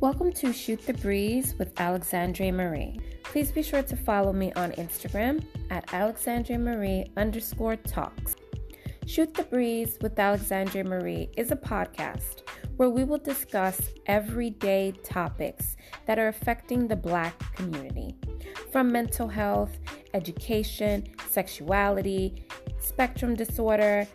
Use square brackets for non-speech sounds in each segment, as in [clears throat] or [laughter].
Welcome to Shoot the Breeze with Alexandre Marie. Please be sure to follow me on Instagram at Alexandre Marie underscore talks. Shoot the Breeze with Alexandre Marie is a podcast where we will discuss everyday topics that are affecting the Black community, from mental health, education, sexuality, spectrum disorder,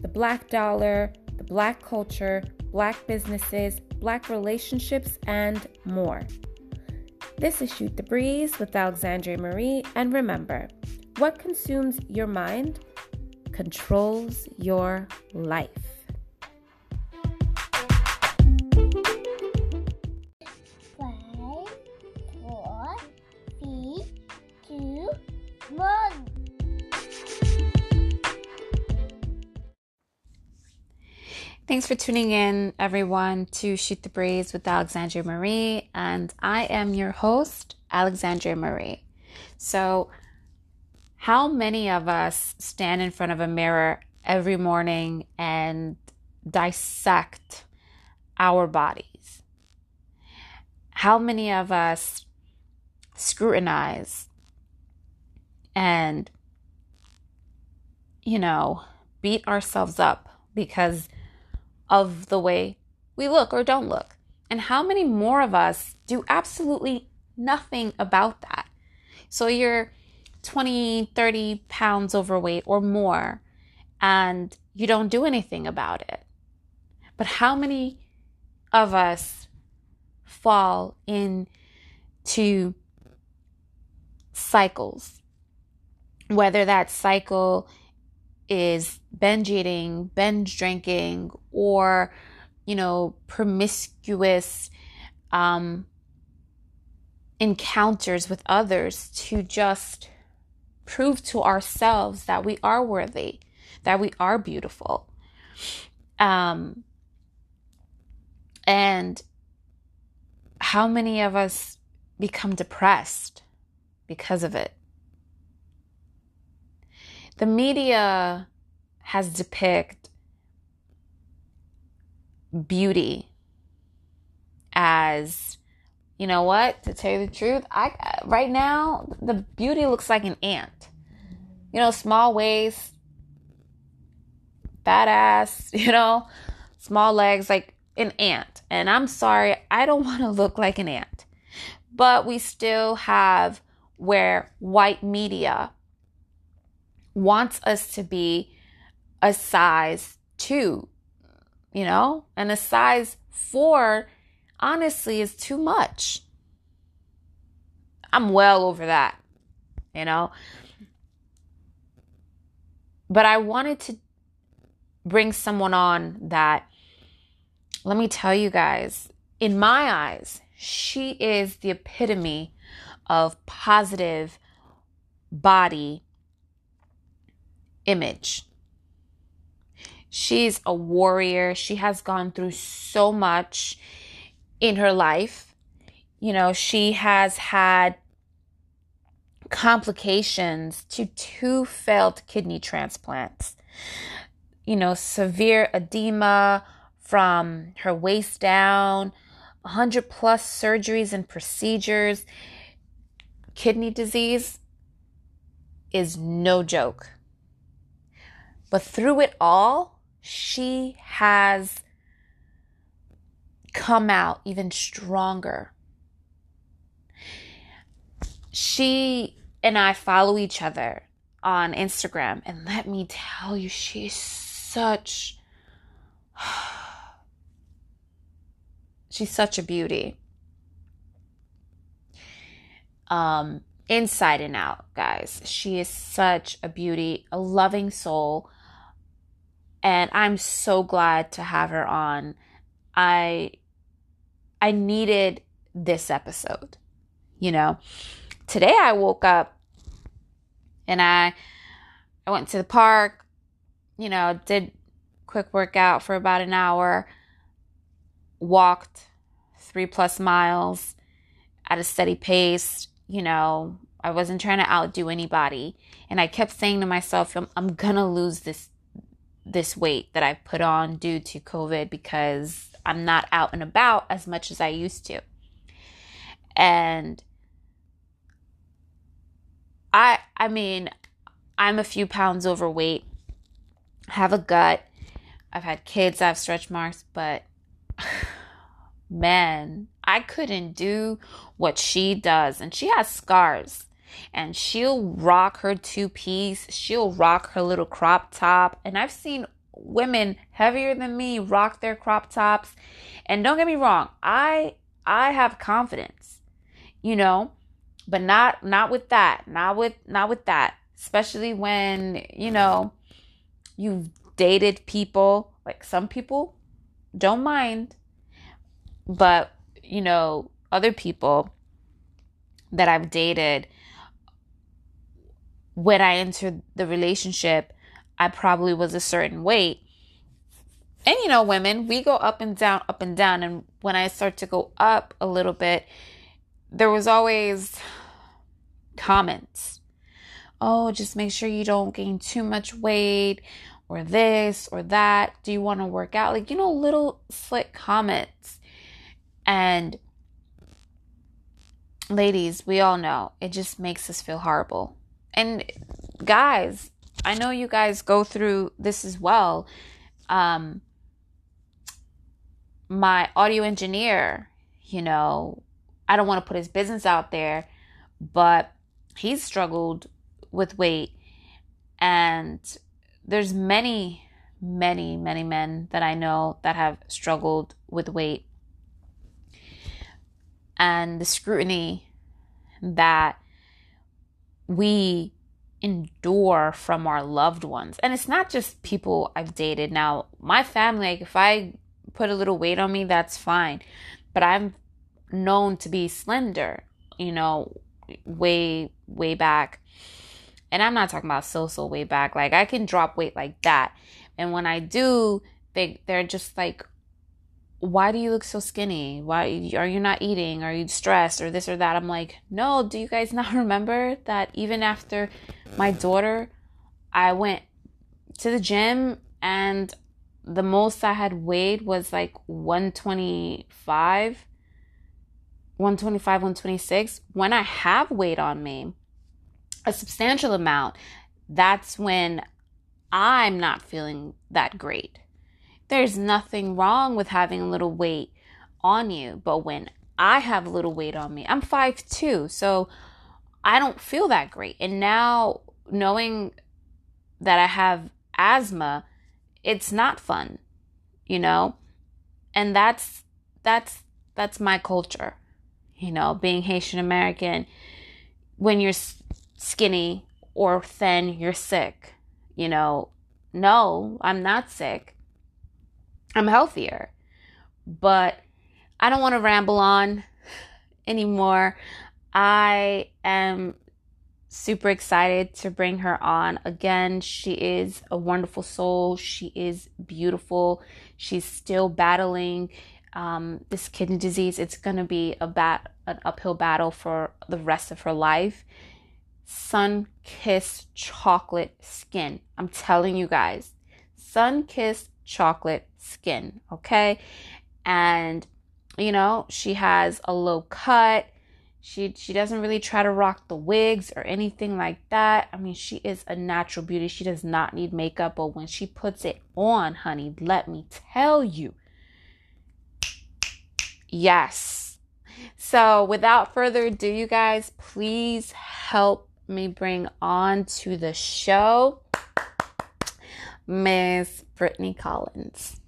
the Black dollar, the Black culture, Black businesses, Black relationships, and more. This is Shoot the Breeze with Alexandre Marie, and remember, what consumes your mind controls your life. Thanks for tuning in, everyone, to Shoot the Breeze with Alexandre Marie. And I am your host, Alexandre Marie. So, how many of us stand in front of a mirror every morning and dissect our bodies? How many of us scrutinize and, you know, beat ourselves up because of the way we look or don't look. And how many more of us do absolutely nothing about that? So you're 20, 30 pounds overweight or more, and you don't do anything about it. But how many of us fall into cycles? Whether that cycle is binge eating, binge drinking, or, you know, promiscuous um, encounters with others to just prove to ourselves that we are worthy, that we are beautiful. Um, and how many of us become depressed because of it? The media has depicted beauty as you know what? To tell you the truth i right now the beauty looks like an ant. You know small waist fat ass [laughs] you know small legs like an ant. And i'm sorry i don't [laughs] want to look like an ant. But we still have where white media wants us to be a size two, you know, and a size four honestly is too much. I'm well over that, you know. But I wanted to bring someone on that, let me tell you guys, in my eyes, she is the epitome of positive body image. She's a warrior. She has gone through so much in her life. You know, she has had complications to two failed kidney transplants. You know, severe edema from her waist down, 100 plus surgeries and procedures. Kidney disease is no joke. But through it all, she has come out even stronger. She and I follow each other on Instagram, and let me tell you, she's such. [sighs] she's such a beauty. Um, inside and out, guys. She is such a beauty, a loving soul and I'm so glad to have her on. I I needed this episode. You know, today I woke up and I I went to the park, you know, did quick workout for about an hour, walked 3 plus miles at a steady pace, you know, I wasn't trying to outdo anybody and I kept saying to myself I'm, I'm going to lose this this weight that I've put on due to COVID because I'm not out and about as much as I used to. And I I mean, I'm a few pounds overweight. have a gut. I've had kids, I have stretch marks, but [sighs] man, I couldn't do what she does. And she has scars. And she'll rock her two piece, she'll rock her little crop top. And I've seen women heavier than me rock their crop tops. And don't get me wrong, I I have confidence. You know, but not not with that. Not with not with that. Especially when, you know, you've dated people, like some people don't mind but, you know, other people that I've dated, when I entered the relationship, I probably was a certain weight. And you know, women, we go up and down, up and down. And when I start to go up a little bit, there was always comments. Oh, just make sure you don't gain too much weight or this or that. Do you want to work out? Like, you know, little slick comments. And ladies, we all know it just makes us feel horrible. And guys, I know you guys go through this as well. Um, my audio engineer, you know, I don't want to put his business out there, but he's struggled with weight. And there's many, many, many men that I know that have struggled with weight and the scrutiny that we endure from our loved ones. And it's not just people I've dated. Now, my family, like if I put a little weight on me, that's fine. But I'm known to be slender, you know, way, way back. And I'm not talking about so, so way back. Like I can drop weight like that. And when I do, they, they're just like, why do you look so skinny? Why are you not eating? Are you stressed or this or that? I'm like, no, do you guys [laughs] not remember that even after my daughter, I went to the gym and the most I had weighed was like 125, 125, 126. When I have weight on me, a substantial amount, that's when I'm not feeling that great there's nothing wrong with having a little weight on you. But when I have a little weight on me, I'm 5'2, so I don't feel that great. And now knowing that I have asthma, it's not fun, you know? And that's that's that's my culture. You know, being Haitian American, when you're skinny or thin, you're sick. You know, no, I'm not sick. I'm healthier. But I don't want to ramble on anymore. I am super excited to bring her on again. She is a wonderful soul. She is beautiful. She's still battling um, this kidney disease. It's going to be a bat an uphill battle for the rest of her life. Sun kissed chocolate skin. I'm telling you guys, sun kissed chocolate skin, okay? And you know, she has a low cut. She she doesn't really try to rock the wigs or anything like that. I mean, she is a natural beauty. She does not need makeup, but when she puts it on, honey, let me tell you. Yes. So, without further ado, you guys, please help me bring on to the show Miss Brittany Collins.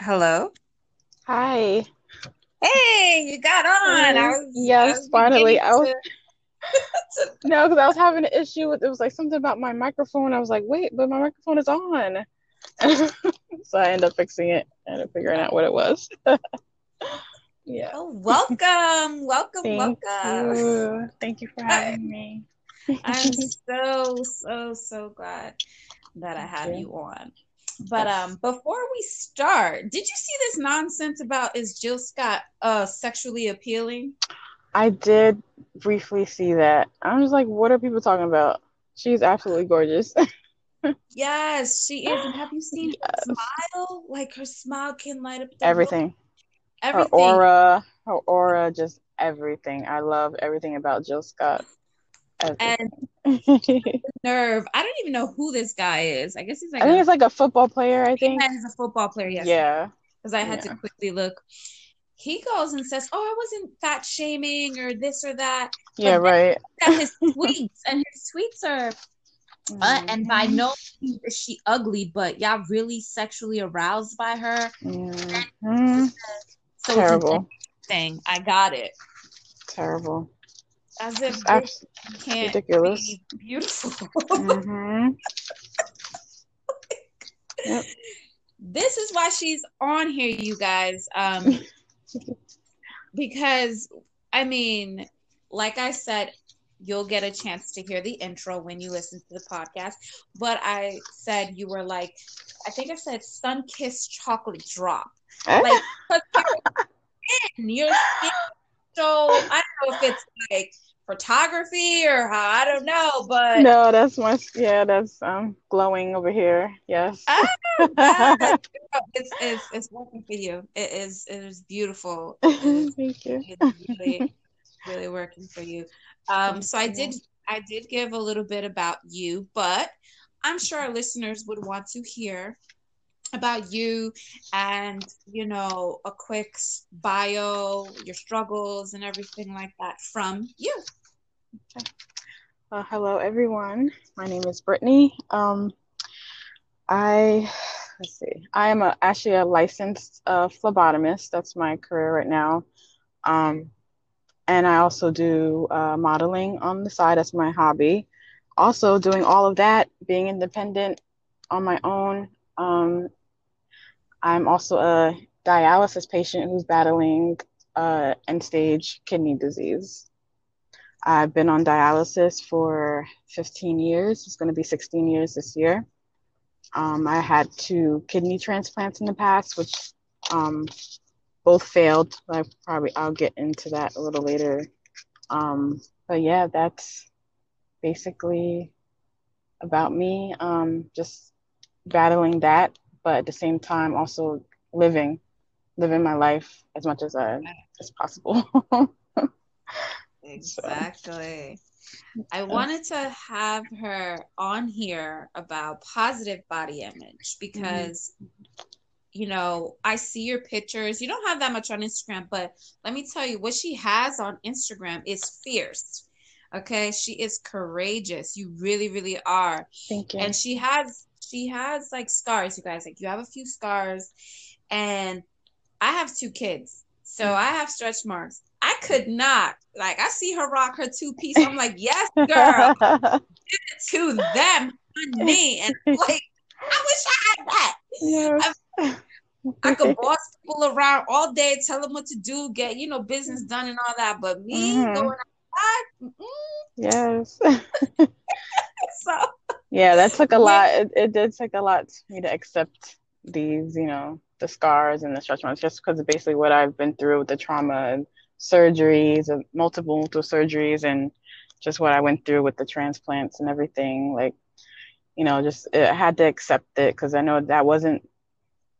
Hello. Hi. Hey, you got on. I was, yes, I was finally. I was to... [laughs] no, because I was having an issue with it was like something about my microphone. I was like, wait, but my microphone is on. [laughs] so I ended up fixing it and figuring out what it was. [laughs] yeah. Oh, welcome, [laughs] welcome, Thank welcome. You. Thank you for having me. [laughs] I'm [laughs] so so so glad that I have you on. But um, before we start, did you see this nonsense about is Jill Scott uh sexually appealing? I did briefly see that. I was like, what are people talking about? She's absolutely gorgeous. yes, she is. And have you seen yes. her smile? Like her smile can light up everything. Everything. Her aura, her aura, just everything. I love everything about Jill Scott. Everything. [laughs] And nerve. I don't even know who this guy is. I guess he's like I think it's like a football player, I think. He's a football player, yes. Yeah. Because I had yeah. to quickly look. He goes and says, Oh, I wasn't fat shaming or this or that. Yeah, but right. his tweets and his tweets are [laughs] uh, and by no means is she ugly, but y'all really sexually aroused by her. Mm-hmm. So Terrible. thing. I got it. Terrible. As if Abs- can't ridiculous. be beautiful. mm-hmm. yep. This is why she's on here, you guys. Um, [laughs] because I mean, like I said, you'll get a chance to hear the intro when you listen to the podcast. But I said you were like, I think I said sun kissed chocolate drop. Like, your skin. So I don't know if it's like photography or how I don't know, but no, that's my yeah, that's um glowing over here. Yes, oh, [laughs] it's, it's it's working for you. It is it is beautiful. [laughs] It is, Thank you. It's really really working for you. Um, so I did I did give a little bit about you, but I'm sure our listeners would want to hear about you and you know a quick bio your struggles and everything like that from you. Okay. hello everyone. My name is brittany. Um, i let's see. I am a, actually a licensed uh, phlebotomist. That's my career right now. Um, and i also do uh, modeling on the side. That's my hobby. Also doing all of that being independent on my own um, I'm also a dialysis patient who's battling uh, end stage kidney disease. I've been on dialysis for 15 years. It's going to be 16 years this year. Um, I had two kidney transplants in the past, which um, both failed. I probably I'll get into that a little later. Um, but yeah, that's basically about me. Um, just battling that but at the same time also living living my life as much as I as possible. [laughs] exactly. So. I wanted to have her on here about positive body image because mm-hmm. you know, I see your pictures. You don't have that much on Instagram, but let me tell you what she has on Instagram is fierce. Okay, she is courageous. You really, really are. Thank you. And she has she has like scars, you guys. Like you have a few scars, and I have two kids, so I have stretch marks. I could not like I see her rock her two piece. I'm like, yes, girl, give [laughs] it to them, me, and like I wish I had that. Yes. [laughs] I, I could boss people around all day, tell them what to do, get you know business done and all that. But me mm-hmm. going outside, yes. [laughs] yeah, that took a lot. It, it did take a lot for me to accept these, you know, the scars and the stretch marks, just because basically what I've been through with the trauma and surgeries, and multiple, multiple surgeries, and just what I went through with the transplants and everything. Like, you know, just it, I had to accept it because I know that wasn't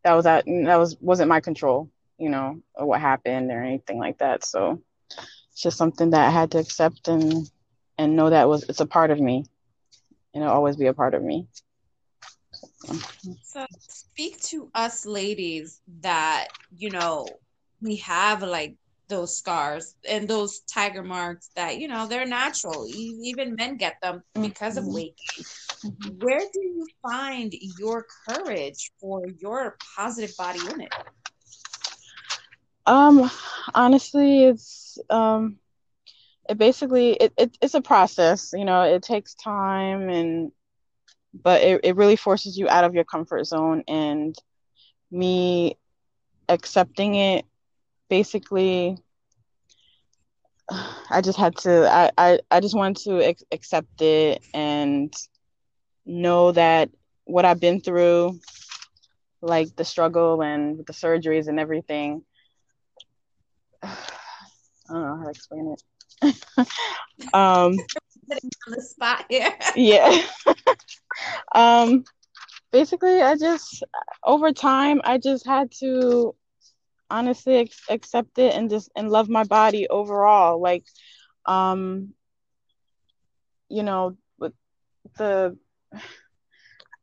that was that that was wasn't my control, you know, or what happened or anything like that. So it's just something that I had to accept and and know that was it's a part of me and it'll always be a part of me. So, speak to us ladies that, you know, we have like those scars and those tiger marks that, you know, they're natural. Even men get them because mm-hmm. of weight Mm-hmm. Where do you find your courage for your positive body image? Um, honestly, it's um it basically it, it it's a process you know it takes time and but it, it really forces you out of your comfort zone and me accepting it basically i just had to i i, I just wanted to ex- accept it and know that what i've been through like the struggle and the surgeries and everything [sighs] I don't know how to explain it. [laughs] um, on the spot here. yeah. [laughs] um, basically, I just over time, I just had to honestly ex- accept it and just and love my body overall. Like, um, you know, with the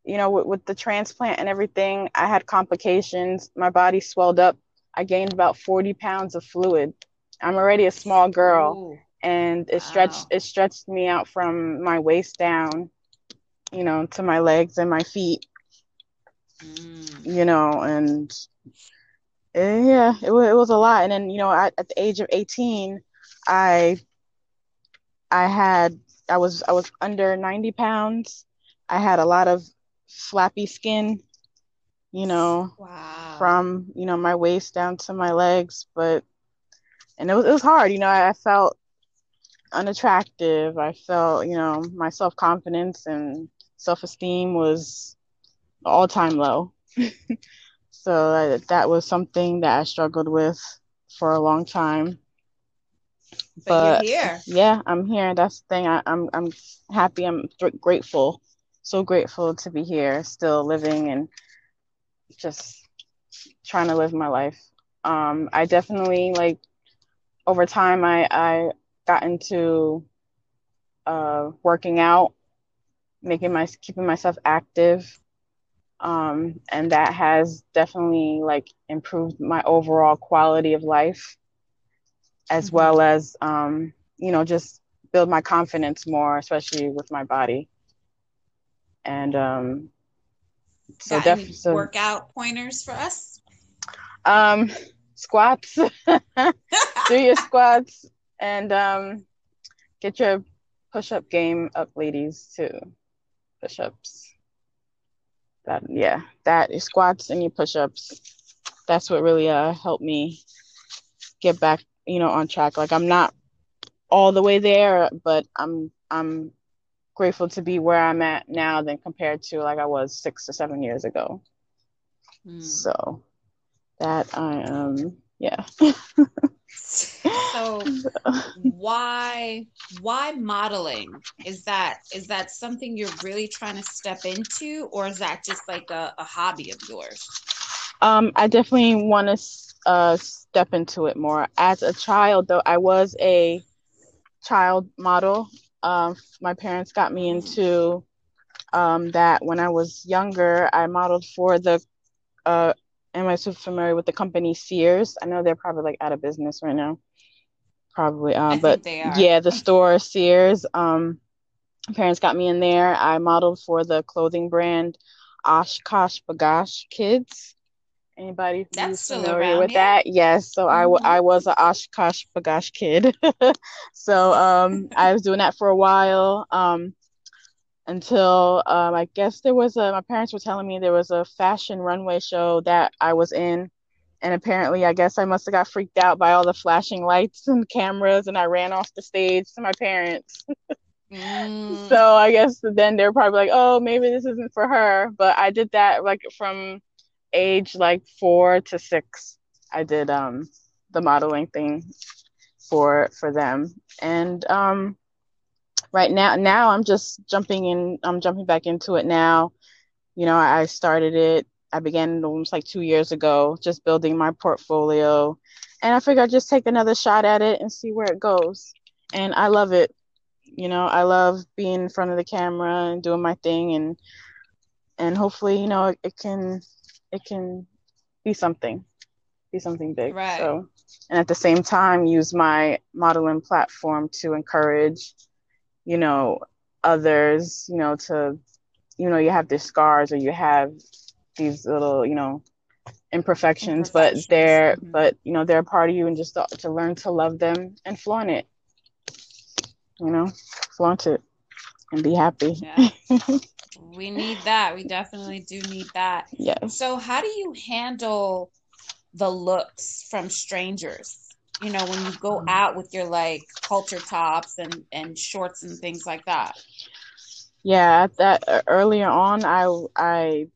you know, with, with the transplant and everything, I had complications. My body swelled up. I gained about 40 pounds of fluid. I'm already a small girl Ooh. And it stretched Wow. it stretched me out from my waist down, you know, to my legs and my feet, Mm. you know, and yeah, it, it was a lot. And then, you know, at, at the age of 18, I I had I was I was under 90 pounds. I had a lot of flappy skin, you know, Wow. from you know my waist down to my legs but and it was, it was hard you know I, I felt unattractive. I felt you know my self-confidence and self-esteem was all-time low. [laughs] So I, that was something that i struggled with for a long time. But, but you're here. yeah i'm here. That's the thing. I, i'm i'm happy. I'm th- grateful. So grateful to be here still living and just trying to live my life. Um i definitely like over time i i got into uh working out making my keeping myself active um and that has definitely like improved my overall quality of life as Mhm. well as um you know just build my confidence more especially with my body and um so Got definitely so workout pointers for us? um squats [laughs] do your [laughs] squats and um get your push-up game up ladies too. Push-ups. That yeah that your squats and your push-ups. That's what really uh helped me get back you know on track. Like i'm not all the way there but i'm i'm grateful to be where i'm at now than compared to like i was six or seven years ago. Mm. so that i um yeah [laughs] [laughs] So why why modeling? Is that is that something you're really trying to step into, or is that just like a, a hobby of yours? Um, I definitely want to uh, step into it more. As a child, though, I was a child model. Um, my parents got me into um, that when I was younger. I modeled for the. Uh, am I so familiar with the company Sears? I know they're probably like out of business right now. Probably, um, but think they are. yeah, the store Sears. Um, parents got me in there. I modeled for the clothing brand OshKosh B'gosh Kids. Anybody who's familiar around, with yeah. that? Yes. So I, w-. I was a OshKosh B'gosh kid. [laughs] so um, I was doing that for a while um, until um, I guess there was a, my parents were telling me there was a fashion runway show that I was in. And apparently, I guess I must have got freaked out by all the flashing lights and cameras, and I ran off the stage to my parents. [laughs] Mm. So I guess then they're probably like, oh, maybe this isn't for her. But I did that like from age like four to six. I did um the modeling thing for for them. And um right now now I'm just jumping in I'm jumping back into it now. You know, I started it. I began almost like two years ago, just building my portfolio. And I figured I'd just take another shot at it and see where it goes. And I love it. You know, I love being in front of the camera and doing my thing and and hopefully, you know, it, it can it can be something. Be something big. Right. So and at the same time use my modeling platform to encourage, you know, others, you know, to you know, you have these scars or you have these little, you know, imperfections, but they're mhm. but you know, they're a part of you and just to, to learn to love them and flaunt it. You know, flaunt it and be happy. Yeah. [laughs] We need that. We definitely do need that. yes. So, how do you handle the looks from strangers? You know, when you go out with your like halter tops and and shorts and things like that. Yeah, at that uh, earlier on, I I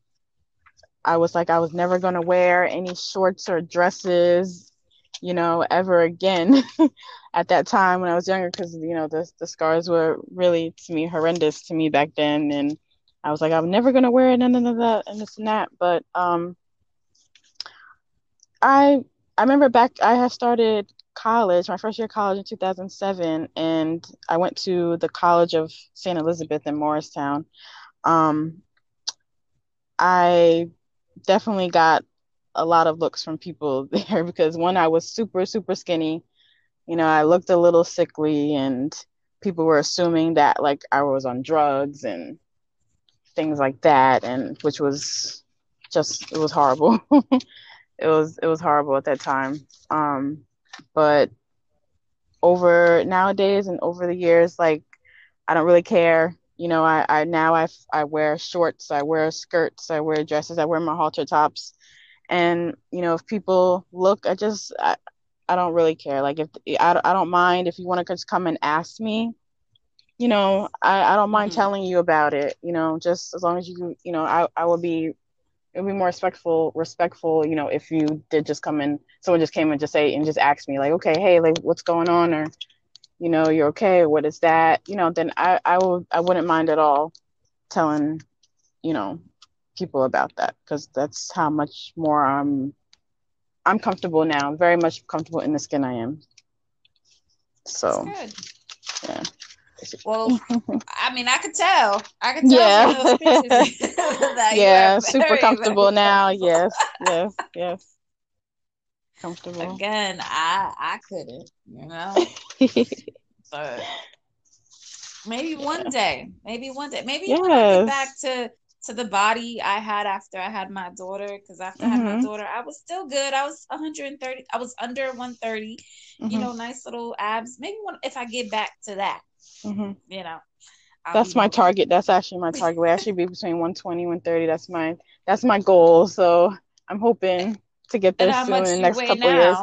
I was like I was never gonna wear any shorts or dresses, you know, ever again [laughs] at that time when I was younger because, you know, the, the scars were really, to me, horrendous to me back then. And I was like, I'm never going to wear it, none of that, and this and that. But um, I, I remember back, I had started college, my first year of college in 2007, and I went to the College of St. Elizabeth in Morristown. Um, I definitely got a lot of looks from people [laughs] there because one, I was super, super skinny. You know, I looked a little sickly, and people were assuming that like I was on drugs and things like that, and which was just it was horrible. [laughs] it was it was horrible at that time. Um, but over nowadays and over the years, like I don't really care. You know, I, I now I, I wear shorts, I wear skirts, I wear dresses, I wear my halter tops and you know if people look i just i, I don't really care like if I, I don't mind if you want to just come and ask me you know i, I don't mind mm-hmm. telling you about it you know just as long as you you know i, I will be it would be more respectful respectful you know if you did just come in someone just came and just say and just ask me like okay hey like what's going on or you know you're okay what is that you know then i i will i wouldn't mind at all telling you know people about that because that's how much more I'm I'm comfortable now. Very much comfortable in the skin I am. So yeah. Well, [laughs] I mean, I could tell. I could tell. Yeah. [laughs] yeah, super comfortable now. Yes, [laughs] yes, yes. Comfortable. Again, I I couldn't, you know. but maybe one day, maybe one day, maybe yes. when I get back to to the body I had after I had my daughter. Because after mm-hmm. I had my mm-hmm. daughter, I was still good. I was 130. I was under 130. Mm-hmm. You know, nice little abs. Maybe when, if I get back to that, mm-hmm. you know. I'll that's my target. That's actually my target. We actually be between 120 130. That's my that's my goal. So I'm hoping to get there soon in the next couple now? years.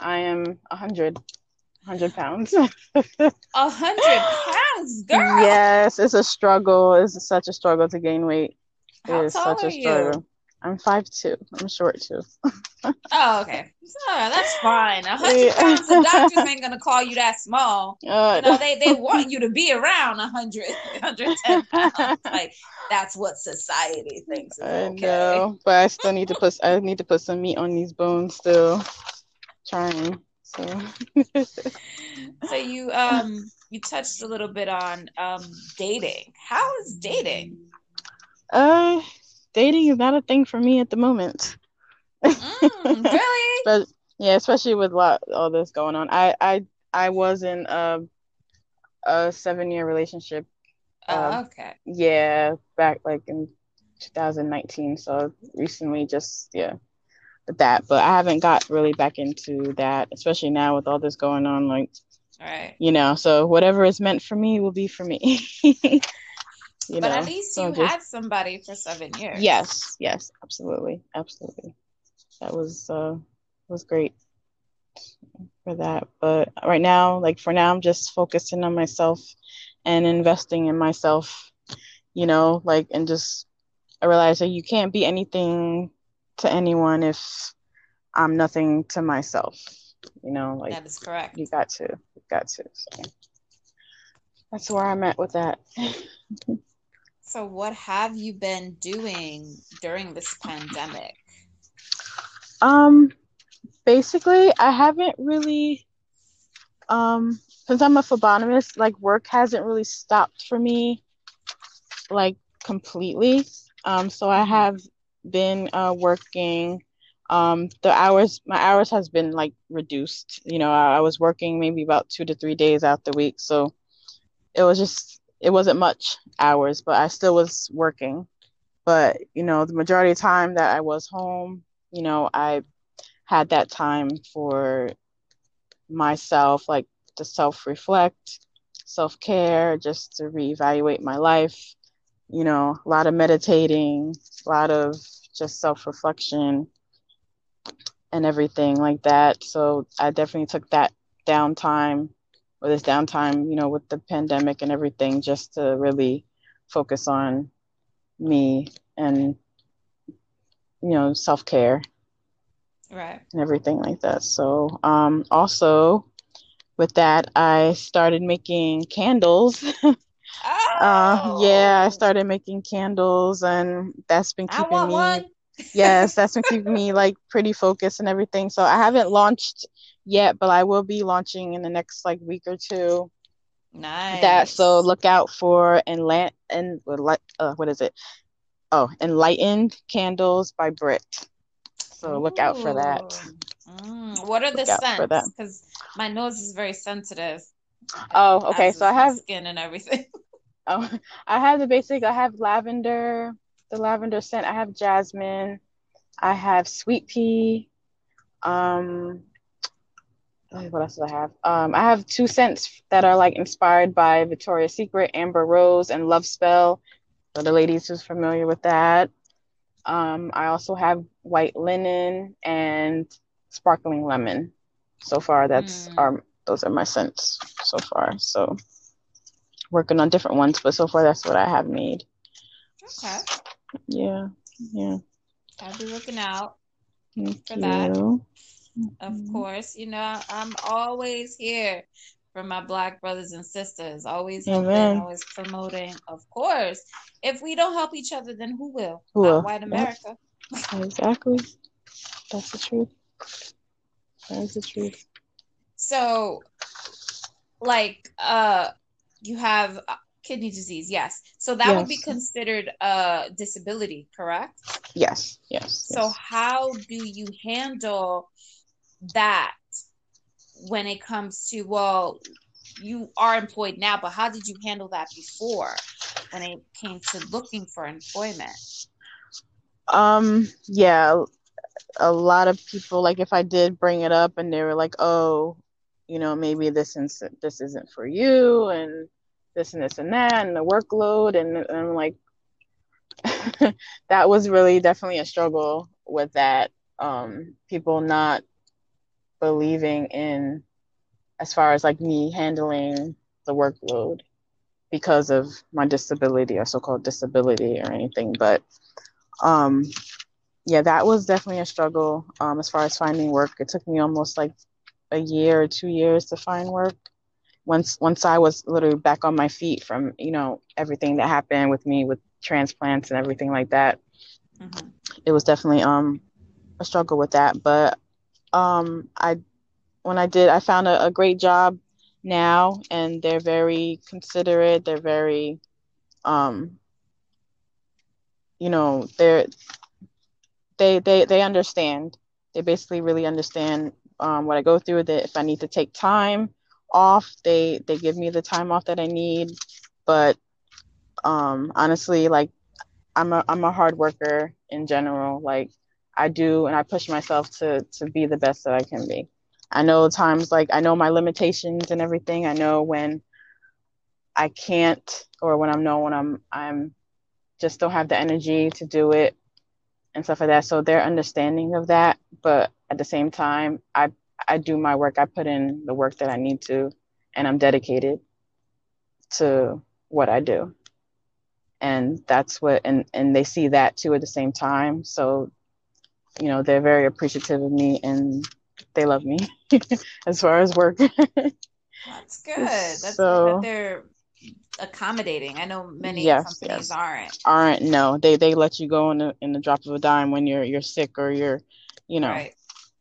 I am 100. 100 pounds. A hundred pounds, [laughs] girl. Yes, it's a struggle. It's such a struggle to gain weight. It How is such a struggle. You? I'm five two. I'm short too. [laughs] oh, okay. So that's fine. A hundred pounds. The doctors ain't gonna call you that small. Uh, [laughs] you know, they they want you to be around 100, 110 [laughs] pounds. Like that's what society thinks is okay. I know, but I still need to put I need to put some meat on these bones still. Trying. So, so you um you touched a little bit on um dating. How is dating? Uh, dating is not a thing for me at the moment. Mm, [laughs] really? but yeah, especially with lot all this going on. I I I was in a a seven year relationship. Oh, uh, okay. Yeah, back like in 2019. So recently, just yeah, that, but I haven't got really back into that, especially now with all this going on. Like, right, you know, so whatever is meant for me will be for me. [laughs] you but know, at least you just... had somebody for seven years. Yes, yes, absolutely, absolutely. That was uh was great for that. But right now, like for now, I'm just focusing on myself and investing in myself. You know, like and just I realize that you can't be anything to anyone if I'm nothing to myself. You know, like that is correct. You got to, you got to. So that's where I'm at with that. [laughs] so, what have you been doing during this pandemic? Um, basically, I haven't really, um, since I'm a phlebotomist, like work hasn't really stopped for me, like completely. Um, so I have been uh, working um, the hours my hours has been like reduced you know I, I, was working maybe about two to three days out the week so it was just it wasn't much hours but i still was working but you know the majority of time that i was home you know i had that time for myself like to self reflect self care just to reevaluate my life you know a lot of meditating a lot of just self reflection and everything like that. So I definitely took that downtime or this downtime, you know, with the pandemic and everything, just to really focus on me and you know self care. right and everything like that so um also with that i started making candles oh, [laughs] uh yeah i started making candles and that's been I keeping want me one. yes that's been [laughs] keeping me like pretty focused and everything so i haven't launched yet but i will be launching in the next like week or two Nice. that so look out for enla- and uh, what is it oh enlightened candles by brit so look out for that Mm, what are the Look that. scents? Because my nose is very sensitive. oh okay so i have skin and everything. [laughs] oh i have the basic i have lavender the lavender scent i have jasmine i have sweet pea um what else do I have? Um, I have two scents that are like inspired by Victoria's Secret, Amber Rose and Love Spell. For the ladies who's familiar with that. Um, I also have white linen and sparkling lemon. So far, that's Mm. um those are my scents so far. So working on different ones, but so far that's what I have made. Okay. Yeah, yeah. I'll be looking out. Thank For that. Of Mhm. course, you know, I'm always here for my black brothers and sisters, always helping, always promoting. Of course, if we don't help each other, then who will? Who Not will? white. America. Exactly. That's the truth. That is the truth. So, like, uh, you have uh, kidney disease, yes. So that would be considered a disability, correct? Yes, yes, So yes. how do you handle that when it comes to, well, you are employed now, but how did you handle that before when it came to looking for employment? Um, yeah, a lot of people like if I did bring it up and they were like, "Oh, you know, maybe this is this isn't for you and this and this and that and the workload and, and I'm like [laughs] that was really definitely a struggle with that. Um, people not believing in as far as like me handling the workload because of my disability or so-called disability or anything, but um yeah, that was definitely a struggle um, as far as finding work. It took me almost like a year or two years to find work. Once once I was literally back on my feet from you know everything that happened with me with transplants and everything like that, Mhm. it was definitely um a struggle with that. But um I when I did, I found a, a great job now, and they're very considerate. They're very um you know they're they they they understand. They basically really understand um, what I go through. That if I need to take time off, they they give me the time off that I need. But um, honestly, like I'm a I'm a hard worker in general. Like I do, and I push myself to to be the best that I can be. I know times like I know my limitations and everything. I know when I can't, or when I'm know when I'm I'm just don't have the energy to do it and stuff like that. So they're understanding of that, but at the same time, I I do my work. I put in the work that I need to, and I'm dedicated to what I do. And that's what and and they see that too at the same time. So, you know, they're very appreciative of me and they love me [laughs] as far as work. That's [laughs] good. That's So- good that they're accommodating. I know many Yes, companies yes. aren't. Aren't no, they they let you go in the in the drop of a dime when you're you're sick or you're, you know, Right.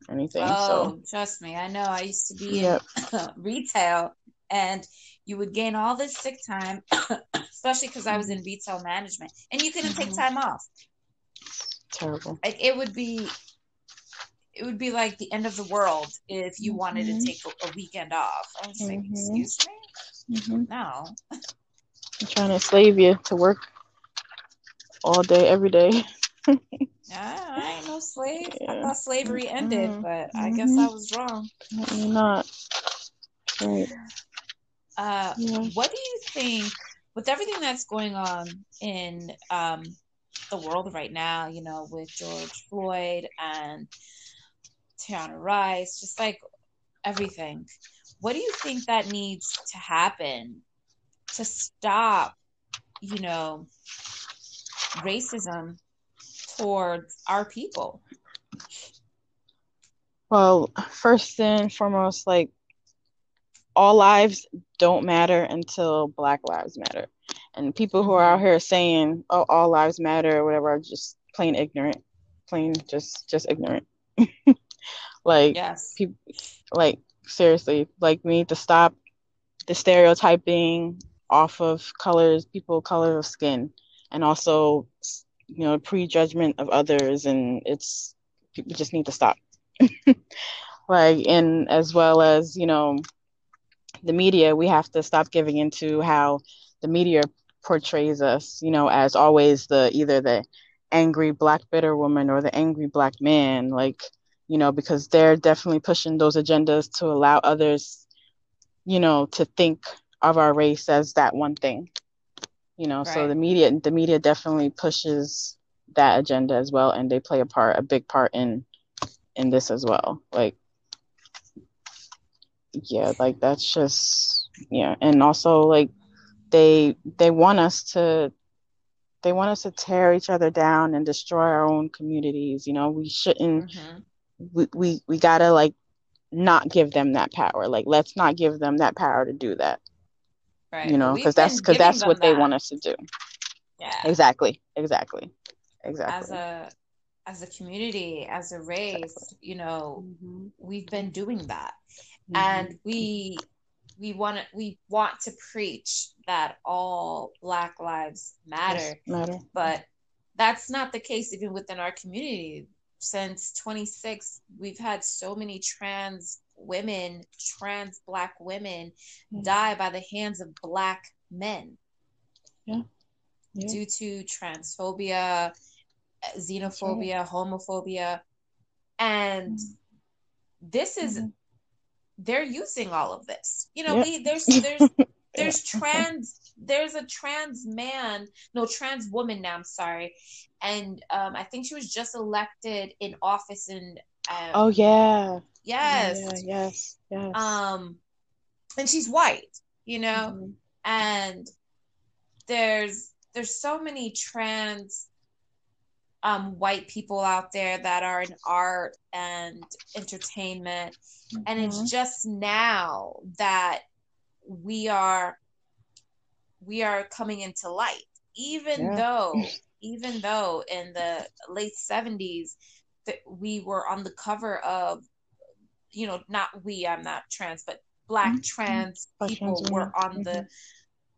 anything. Oh, trust me. I know. I used to be yep. in [coughs] retail and you would gain all this sick time, [coughs] especially because I was in retail management, and you couldn't take Mhm. time off. Terrible. Like it would be it would be like the end of the world if you wanted to Mhm. take a, weekend off. I was like, Mhm. excuse me? hmm No. I'm trying to slave you to work all day, every day. [laughs] I, I ain't no slave. I thought slavery ended, Mhm. but I guess Mhm. I was wrong. Not. Right. Uh, Yeah. what do you think with everything that's going on in um, the world right now, you know, with George Floyd and Tiana Rice, just like everything, what do you think that needs to happen to stop, you know, racism towards our people? Well, first and foremost, like all lives don't matter until Black lives matter. And people who are mm-hmm. out here saying, "Oh, all lives matter" or whatever, are just plain ignorant, plain just just ignorant. [laughs] like, yes, people, like seriously, like we need to stop the stereotyping off of colors, people color of skin, and also you know prejudgment of others, and it's people just need to stop. [laughs] like, and as well as you know the media, we have to stop giving into how the media portrays us, you know, as always the either the angry black bitter woman or the angry black man, like, you know, because they're definitely pushing those agendas to allow others, you know, to think of our race as that one thing. You know, right. so the media the media definitely pushes that agenda as well and they play a part a big part in in this as well. Like yeah, like that's just yeah, and also like they they want us to they want us to tear each other down and destroy our own communities. You know, we shouldn't. Mm-hmm. We, we we gotta like not give them that power. Like let's not give them that power to do that. Right. You know, because that's because that's what that. they want us to do. Yeah. Exactly. Exactly. Exactly. As a as a community, as a race, exactly. you know, mm-hmm. we've been doing that mm-hmm. and we we want to we want to preach that all black lives matter, matter. but that's not the case even within our community since 26 we've had so many trans women trans black women mm-hmm. die by the hands of black men yeah. yeah. due to transphobia xenophobia right. homophobia and mm-hmm. this is mm-hmm they're using all of this. You know, we, there's [laughs] there's there's [laughs] trans there's a trans man, no trans woman now. I'm sorry, and um, I think she was just elected in office in. Um, oh yeah. Yes. Yeah, yes. Yes. Um, and she's white, you know, mm-hmm. and there's there's so many trans um, white people out there that are in art and entertainment. Mm-hmm. And it's mm-hmm. just now that we are we are coming into light. Even yeah. though even though in the late 70s that we were on the cover of you know not we i'm not trans but black mm-hmm. trans people were on mm-hmm. the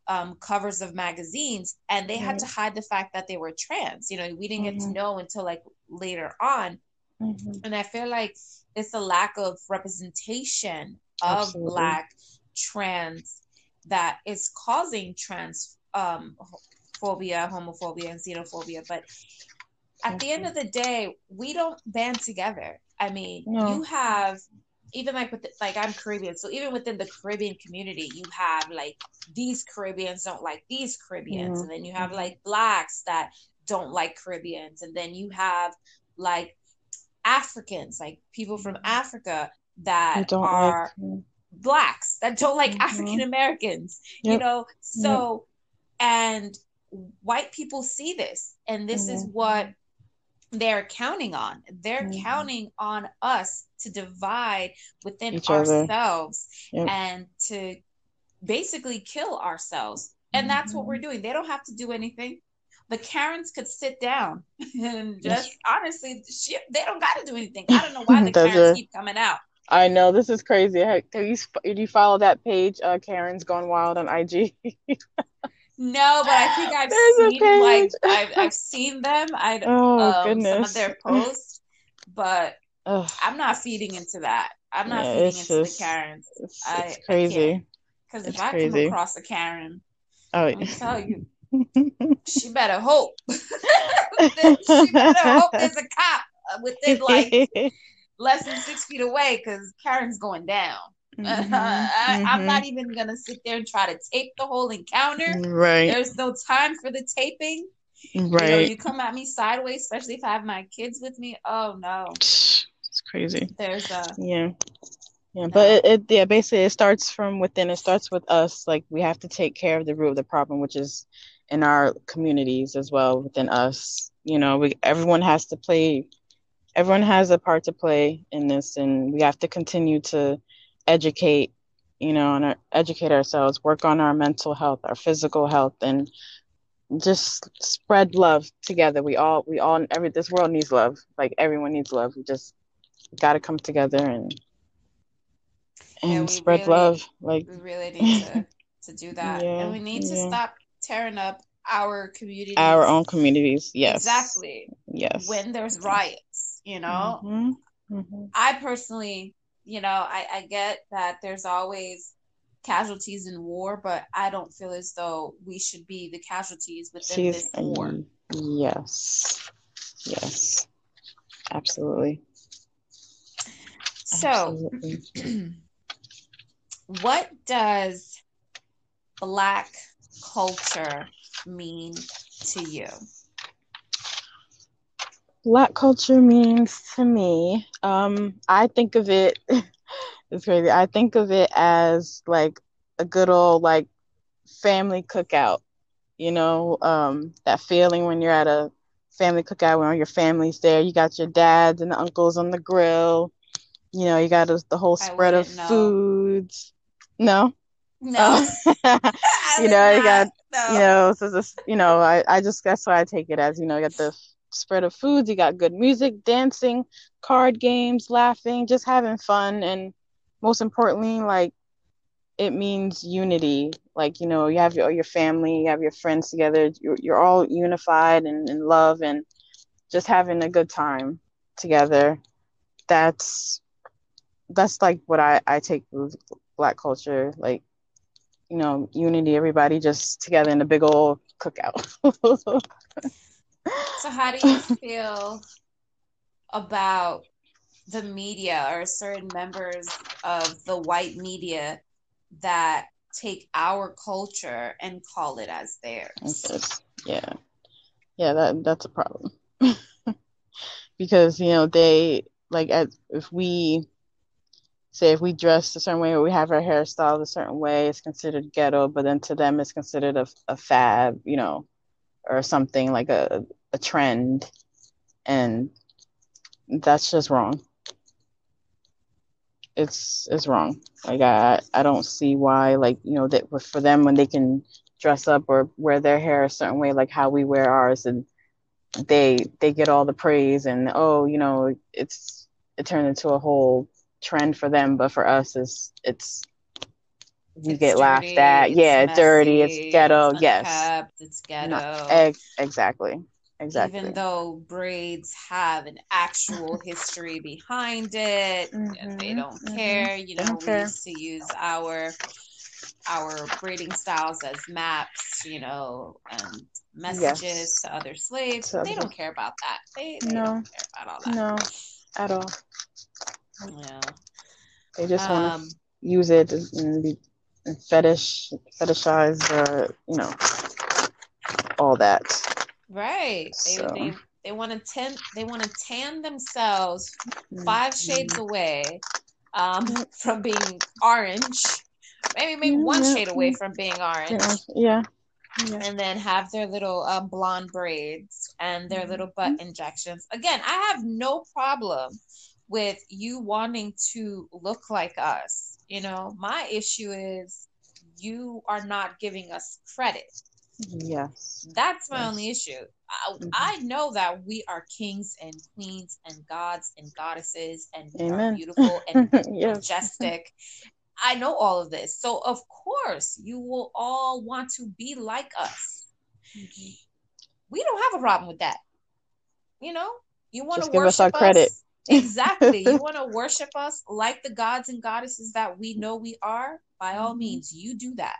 um, covers of magazines and they had to hide the fact that they were trans you know we didn't mm-hmm. get to mm-hmm. know until like later on mm-hmm. and i feel like it's a lack of representation of Absolutely. black trans that is causing trans um, phobia homophobia and xenophobia but at the end of the day we don't band together i mean no. you have even like with the, like I'm Caribbean, so even within the Caribbean community, you have like these Caribbeans don't like these Caribbeans, mm-hmm. and then you have like blacks that don't like Caribbeans, and then you have like Africans, like people from Africa that are like, blacks that don't like mm-hmm. African Americans, yep. you know. So, yep. and white people see this, and this mm-hmm. is what they're counting on. They're mm-hmm. counting on us to divide within Each ourselves yep. and to basically kill ourselves. And that's what we're mm-hmm. doing. They don't have to do anything. The Karens could sit down [laughs] and just honestly, she, they don't got to do anything. I don't know [laughs] why the Karens keep coming out. I know this is crazy. Have you, do you follow that page? Uh, Karen's Gone Wild on IG. No, but I think I've There's seen like I've, I've seen them. I [laughs] oh um, goodness. some of their [laughs] posts, but Ugh. I'm not feeding into that. I'm not yeah, feeding into just, the Karens. It's, I, it's crazy. Because if I crazy. come across a Karen, oh, I tell you, she better hope. [laughs] she better hope there's a cop within like less than six feet away, because Karen's going down. [laughs] Mm-hmm, I, am mm-hmm. not even gonna sit there and try to tape the whole encounter. Right. There's no time for the taping. Right. You, know, you come at me sideways, especially if I have my kids with me. Oh no. It's crazy. There's a yeah. Yeah, no. but it, it, yeah, basically it starts from within. It starts with us. Like we have to take care of the root of the problem, which is in our communities as well within us. You know, we everyone has to play everyone has a part to play in this, and we have to continue to educate, you know, and educate ourselves, work on our mental health, our physical health, and just spread love together. We all, we all, every this world needs love. Like everyone needs love. We just got to come together and and yeah, spread really, love. Like we really need to to do that, [laughs] yeah, and we need yeah. to stop tearing up our communities, our own communities. Yes, exactly. Yes, when there's riots, you know. Mm-hmm. Mm-hmm. I personally, you know, I, I get that there's always casualties in war, but I don't feel as though we should be the casualties within She's, this war. Yes. Yes. Absolutely. So, [clears throat] what does Black culture mean to you? Black culture means to me, um, I think of it, [laughs] it's crazy. I think of it as like a good old like family cookout, you know, um, that feeling when you're at a family cookout when your family's there. You got your dads and the uncles on the grill you know, you got the whole spread of know. foods. No. No. [laughs] [laughs] you know, you got no. you know, so this, you know, I, I just that's why I take it as, you know, you got the spread of foods, you got good music, dancing, card games, laughing, just having fun and most importantly, like it means unity. Like, you know, you have your your family, you have your friends together, you're you're all unified and in love and just having a good time together. That's that's like what I I take with black culture, like you know, unity, everybody just together in a big old cookout. [laughs] so how do you feel about the media or certain members of the white media that take our culture and call it as theirs? Yeah. Yeah, that that's a problem. [laughs] because, you know, they like as if we say if we dress a certain way or we have our hairstyle a certain way, it's considered ghetto, but then to them it's considered a, a fad, you know, or something like a, a trend. And that's just wrong. It's it's wrong. Like I I don't see why like you know that for them when they can dress up or wear their hair a certain way like how we wear ours and they they get all the praise and oh you know it's it turned into a whole trend for them, but for us, is it's we it's get dirty, laughed at. Yeah, messy, dirty. It's ghetto. It's yes, it's ghetto. No, ex- exactly. Exactly. Even though braids have an actual history behind it, mm-hmm, they don't mm-hmm. care. You know, we care. used to use our our braiding styles as maps, you know, and messages yes. to other slaves. To they don't care about that. They, they no. don't care about all that. No, at all. Yeah. They just want to um, use it and be fetish, fetishize, uh, you know, all that. Right. So. They, they, they want to tan. They want to tan themselves 5 mm-hmm. shades away um, [laughs] from being orange. Maybe maybe mm-hmm. one shade away from being orange. Yeah. yeah. And then have their little um, blonde braids and their little butt mm-hmm. injections. Again, I have no problem with you wanting to look like us. You know, my issue is you are not giving us credit. Yes. That's my yes. only issue. I, mm-hmm. I, know that we are kings and queens and gods and goddesses and we Amen. are beautiful [laughs] and yes. majestic. I know all of this. So, of course, you will all want to be like us. Mm-hmm. We don't have a problem with that. You know, you want to give us our credit. Exactly. you [laughs] want to worship us like the gods and goddesses that we know we are? By all mm-hmm. means, you do that.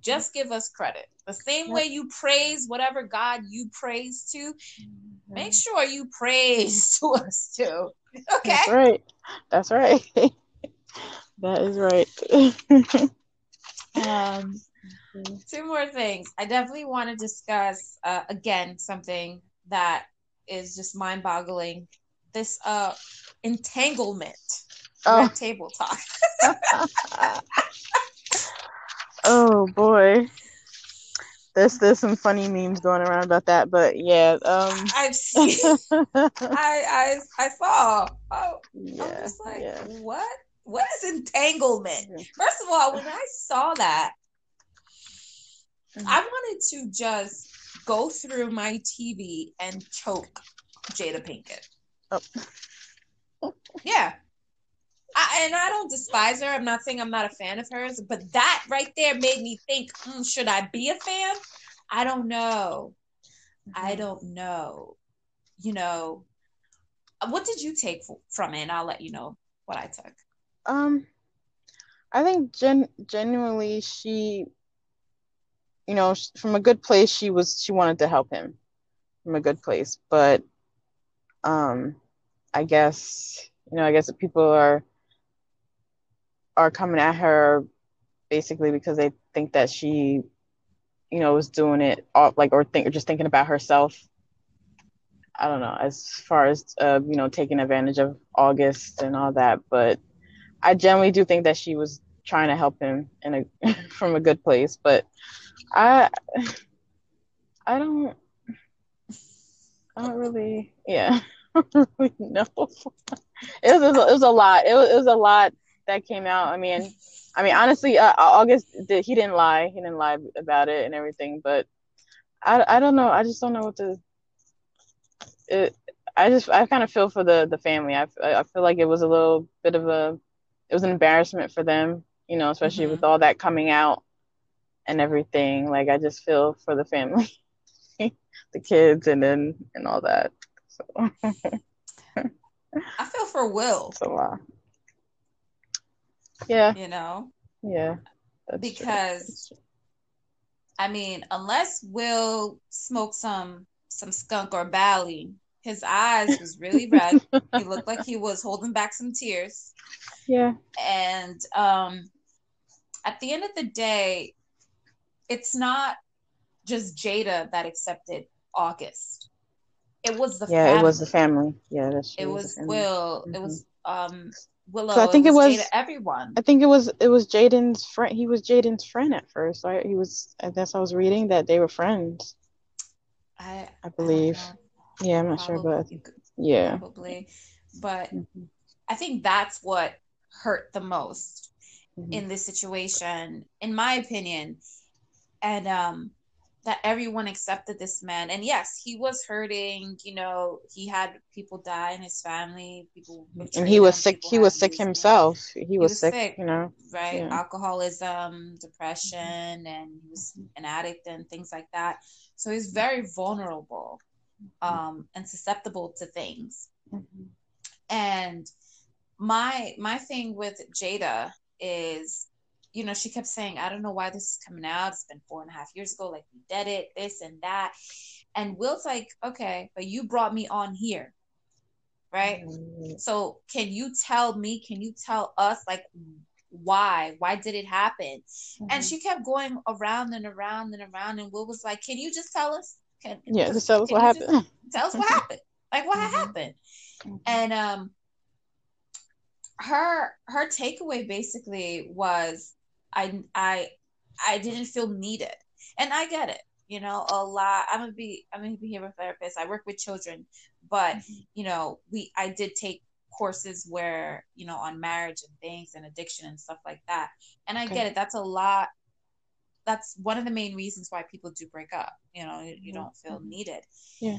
Just give us credit. The same way you praise whatever God you praise to, mm-hmm. make sure you praise [laughs] to us too. Okay. That's right. That's right. [laughs] that is right. um, two more things. I definitely want to discuss uh, again something that is just mind boggling this uh entanglement oh. table talk. [laughs] oh boy. there's there's some funny memes going around about that, but yeah, um, I've seen, [laughs] I I I saw. Oh, yeah, I'm just like, yeah. what? What is entanglement? First of all, when I saw that, Mhm. I wanted to just go through my TV and choke Jada Pinkett. Oh. Yeah. I, and I don't despise her. I'm not saying I'm not a fan of hers, but that right there made me think, hmm, should I be a fan? I don't know. I Mm-hmm. don't know. You know, what did you take from it? And I'll let you know what I took. Um, I think gen genuinely she, you know, from a good place, she was she wanted to help him from a good place, but um, I guess you know, I guess people are are coming at her basically because they think that she, you know, was doing it all like or think or just thinking about herself. I don't know, as far as uh, you know, taking advantage of August and all that, but I generally do think that she was trying to help him in a [laughs] from a good place, but I I don't I don't really yeah I don't really know. It was, it was a lot. It was, it was a lot that came out. I mean, I mean honestly, uh, August did he didn't lie. He didn't lie about it and everything, but I I don't know. I just don't know what to. It, I just I kind of feel for the the family. I I feel like it was a little bit of a it was an embarrassment for them, you know, especially Mhm. with all that coming out and everything. Like I just feel for the family, [laughs] the kids, and then and all that. So I feel for Will, [laughs] it's a lot. Yeah, you know, yeah. Because- true. I mean, unless Will smoked some some skunk or Bally, his eyes was really red. [laughs] he looked like he was holding back some tears. yeah, And um, at the end of the day, it's not just Jada that accepted August. It was the yeah. family. It was the family. Yeah, that's true. It was. Will. It Mhm. was um Willow. So I think it was- Jada, everyone. I think it was it was Jaden's friend. He was Jaden's friend at first. I, he was. I guess I was reading that they were friends. I, I I believe. know. Yeah, I'm not sure, but I think, yeah. probably. But Mhm, I think that's what hurt the most mhm. in this situation, in my opinion. And um that everyone accepted this man. And yes, he was hurting, you know, he had people die in his family, people And he was him, sick. He was sick himself. He was was sick. sick. You know. right? Yeah. Alcoholism, depression, and he was an addict and things like that. So he's very vulnerable um, and susceptible to things. Mhm. And my my thing with Jada is, you know, she kept saying, I don't know why this is coming out. It's been four and a half years ago, like we did it, this and that. And Will's like, okay, but you brought me on here, right? Mhm. So can you tell me, can you tell us like why? Why did it happen? And Mhm. she kept going around and around and around and Will was like, Can you just tell us? Can Yeah. Just tell us what happened. tell us what happened? Like what Mhm. happened? Mhm. And um her her takeaway basically was I I I didn't feel needed. And I get it. You know, a lot I'm gonna be I'm a behavioral therapist. I work with children, but Mhm. you know, we I did take courses where, you know, on marriage and things and addiction and stuff like that. And I Okay. get it. That's a lot that's one of the main reasons why people do break up. You know, you, you don't feel Mhm. needed. Yeah.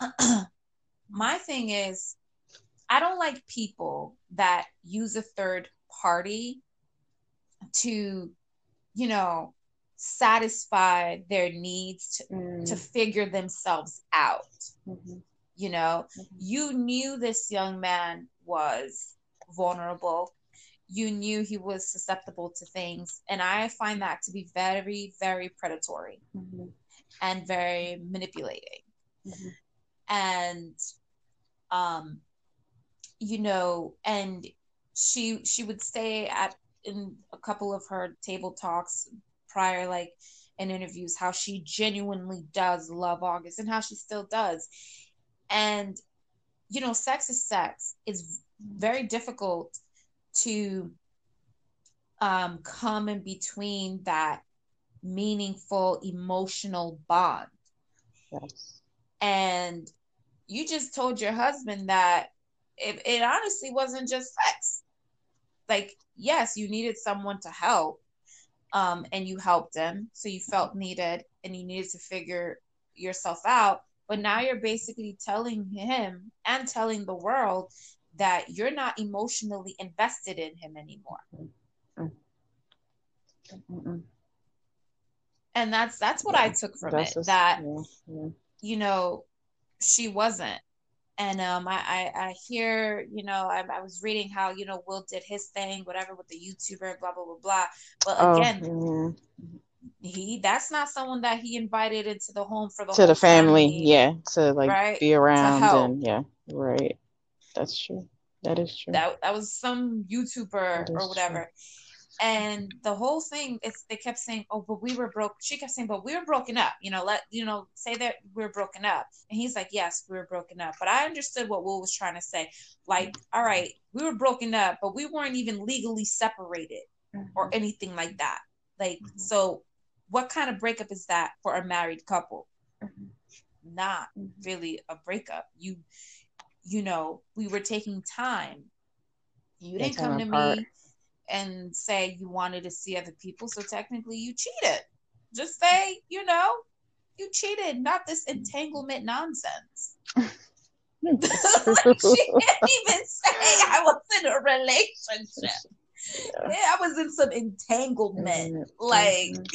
[clears throat] My thing is I don't like people that use a third party to, you know, satisfy their needs to, Mm, to figure themselves out. mhm. You know, Mhm. you knew this young man was vulnerable. You knew he was susceptible to things. And I find that to be very, very predatory Mhm. and very manipulating. Mhm. And, um, you know, and she she would stay at in a couple of her table talks prior, like in interviews, how she genuinely does love August and how she still does. And you know, sex is sex. It's very difficult to um come in between that meaningful emotional bond. Yes. And you just told your husband that it, it honestly wasn't just sex. Like, yes, you needed someone to help, um, and you helped them. So you felt needed and you needed to figure yourself out. But now you're basically telling him and telling the world that you're not emotionally invested in him anymore. Mm-mm. And that's that's what yeah. I took from that's it. Just, that yeah, yeah. you know, she wasn't. And um, I, I, I hear, you know, I, I, was reading how, you know, Will did his thing, whatever, with the YouTuber, blah, blah, blah, blah. But oh, again, mm-hmm. he that's not someone that he invited into the home for the to the family, family, yeah, to like right? be around and yeah, right. That's true. That is true. That that was some YouTuber or whatever. True. And the whole thing is they kept saying, Oh, but we were broke. She kept saying, But we were broken up. You know, let you know, say that we are broken up. And he's like, Yes, we were broken up. But I understood what Will was trying to say. Like, all right, we were broken up, but we weren't even legally separated mm-hmm. or anything like that. Like, mm-hmm. so what kind of breakup is that for a married couple? Mm-hmm. Not mm-hmm. really a breakup. You you know, we were taking time. You didn't come to apart. me and say you wanted to see other people, so technically you cheated. Just say, you know, you cheated, not this entanglement nonsense. [laughs] like she can't even say I was in a relationship. Yeah, yeah I was in some entanglement. Mm-hmm. Like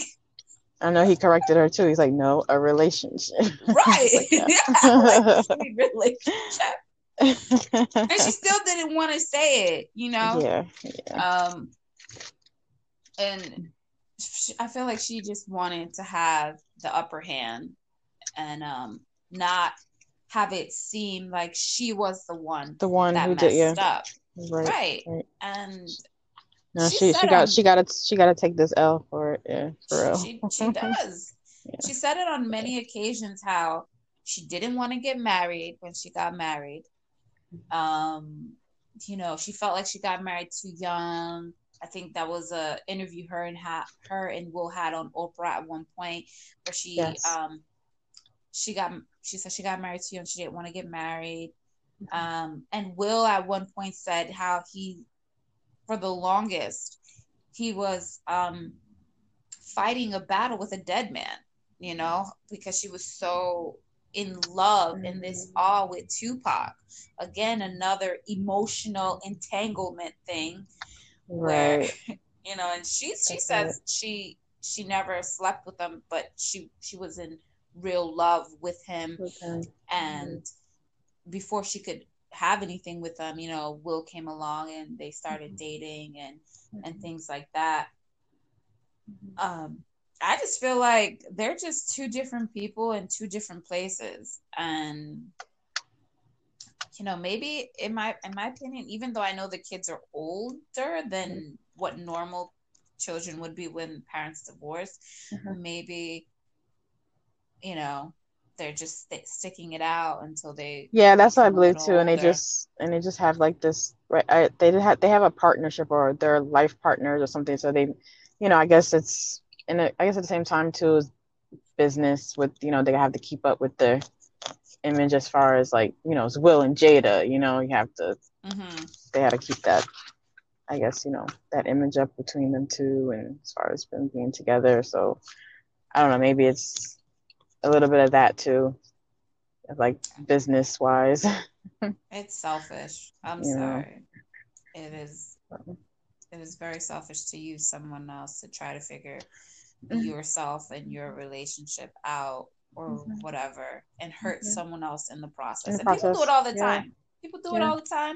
I know he corrected her too. He's like, no, a relationship. [laughs] Right. [laughs] like, yeah. yeah like, relationship and she [laughs] still didn't want to say it, you know. Yeah, yeah. Um, and I feel like she just wanted to have the upper hand, and um, not have it seem like she was the one, the one that who messed did, yeah. up, right? Right, right. and. No, she she, she got on, she got to she got to take this L for it. Yeah, for real. She she [laughs] does. yeah. She said it on many occasions how she didn't want to get married when she got married um, you know, she felt like she got married too young. I think that was a interview her and ha- her and Will had on Oprah at one point where she yes. um she got she said she got married too young. She didn't want to get married. Mm-hmm. Um, and Will at one point said how he, for the longest, he was um fighting a battle with a dead man. You know, because she was so in love mm-hmm. in this awe with Tupac. Again, another emotional entanglement thing where [laughs] you know, and she she That's says it. she she never slept with him, but she she was in real love with him, okay. and mm-hmm. before she could have anything with them, you know, Will came along and they started mm-hmm. dating and mm-hmm. and things like that. Mm-hmm. Um, I just feel like they're just two different people in two different places. And you know, maybe in my in my opinion, even though I know the kids are older than what normal children would be when parents divorce, mm-hmm. maybe you know, they're just st- sticking it out until they yeah that's what i believe too and they just and they just have like this right I, they have they have a partnership or they're life partners or something so they you know i guess it's and I guess at the same time too business with you know they have to keep up with the image as far as like you know it's Will and Jada. You know you have to mm-hmm. they had to keep that I guess you know that image up between them two and as far as them being together. So I don't know maybe it's a little bit of that too, like business wise. [laughs] it's selfish. I'm you sorry. Know. It is. It is very selfish to use someone else to try to figure mm-hmm. yourself and your relationship out or mm-hmm. whatever and hurt mm-hmm. someone else in the process. In the process. people do it all the time. People do yeah. it all the time.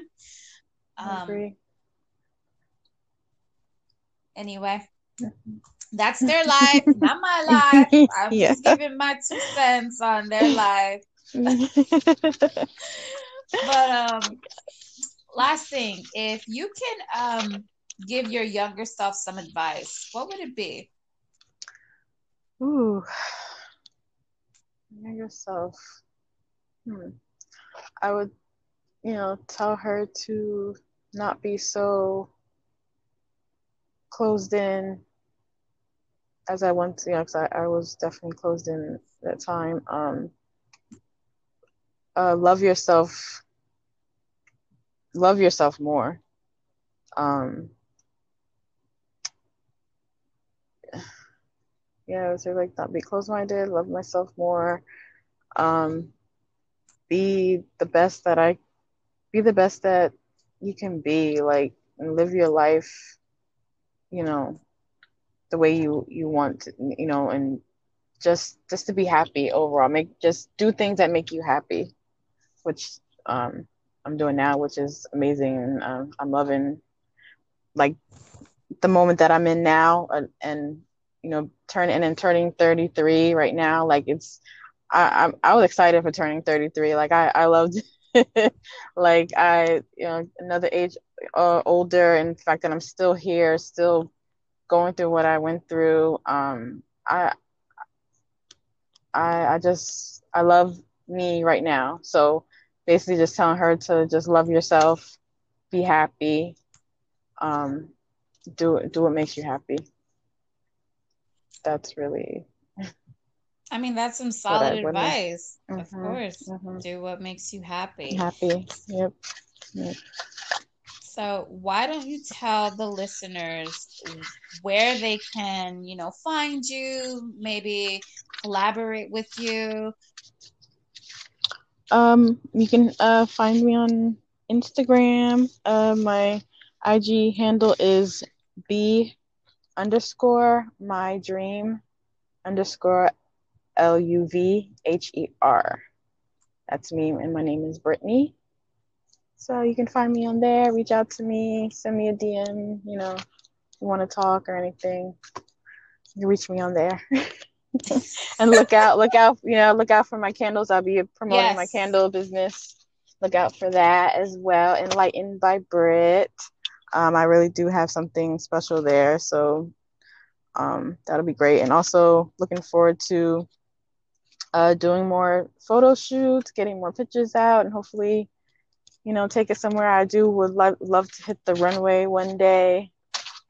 Um, anyway, mm-hmm. that's their life, not my life. I'm [laughs] yeah. just giving my two cents on their life. [laughs] but um, last thing, if you can um give your younger self some advice, what would it be? Ooh, yourself. Hmm. I would, you know, tell her to not be so closed in as I went, you know, because I, I was definitely closed in that time. Um, uh, love yourself. Love yourself more. Um, yeah, so like not be closed-minded. Love myself more. Um, be the best that I, be the best that you can be. Like and live your life. You know, the way you you want to, you know and just just to be happy overall make just do things that make you happy which um i'm doing now which is amazing and uh, i'm loving like the moment that i'm in now and you know turning and turning 33 right now like it's i i, I was excited for turning 33 like i i loved [laughs] like i you know another age uh, older and the fact that i'm still here still going through what I went through. Um, I, I, I just, I love me right now. So basically, just telling her to just love yourself, be happy, um, do do what makes you happy. That's really. I mean, that's some solid advice. Mm-hmm, of course, mm-hmm. do what makes you happy. Happy. Yep. yep. So why don't you tell the listeners where they can, you know, find you, maybe collaborate with you? Um, you can uh, find me on Instagram. Uh, my IG handle is b underscore my dream underscore L U V H E R. That's me, and my name is Brittany. So you can find me on there, reach out to me, send me a DM, you know, you want to talk or anything. You can reach me on there. [laughs] and look out, look out, you know, look out for my candles. I'll be promoting yes. my candle business. Look out for that as well. Enlightened by Brit. Um, I really do have something special there. So um, that'll be great. And also looking forward to uh, doing more photo shoots, getting more pictures out, and hopefully you know, take it somewhere. I do would love love to hit the runway one day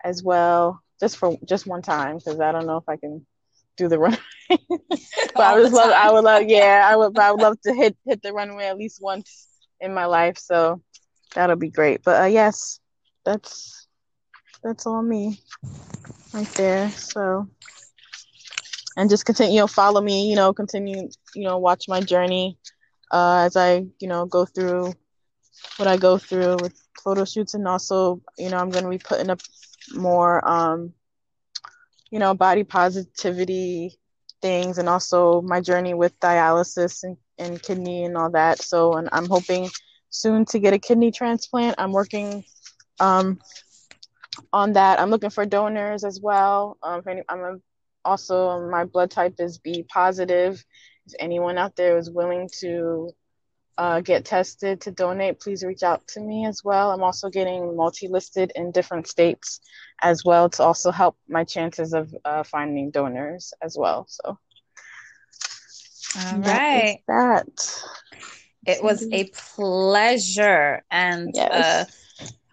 as well, just for just one time because I don't know if I can do the [laughs] runway. [laughs] but I would love, I would love, yeah, I would, I would love to [laughs] hit hit the runway at least once in my life. So that'll be great. But uh, yes, that's that's all me right there. So and just continue, you know, follow me, you know, continue, you know, watch my journey uh, as I, you know, go through what I go through with photo shoots, and also, you know, I'm going to be putting up more, um, you know, body positivity things, and also my journey with dialysis and, and kidney and all that. So, and I'm hoping soon to get a kidney transplant. I'm working um, on that. I'm looking for donors as well. Um, any, I'm a, also my blood type is B positive. If anyone out there is willing to uh, get tested to donate, please reach out to me as well. I'm also getting multi listed in different states as well to also help my chances of uh, finding donors as well. So, all right. That. It was a pleasure. And yes. uh,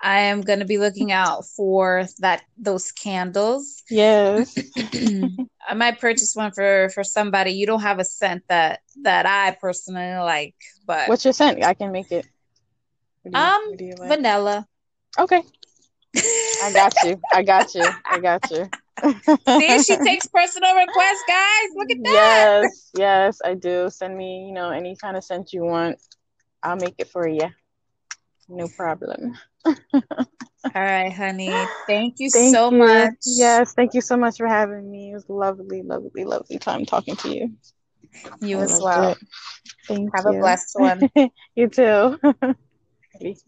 I am going to be looking out for that those candles. Yes. [clears throat] [clears throat] I might purchase one for for somebody. You don't have a scent that that I personally like, but what's your scent? I can make it. You, um, like? vanilla. Okay. I got you. I got you. I got you. [laughs] See, she takes personal requests, guys. Look at that. Yes, yes, I do. Send me, you know, any kind of scent you want. I'll make it for you. No problem. [laughs] All right, honey. Thank you thank so you. much. Yes, thank you so much for having me. It was lovely, lovely, lovely time talking to you. You I as well. It. Thank Have you. a blessed one. [laughs] you too. [laughs]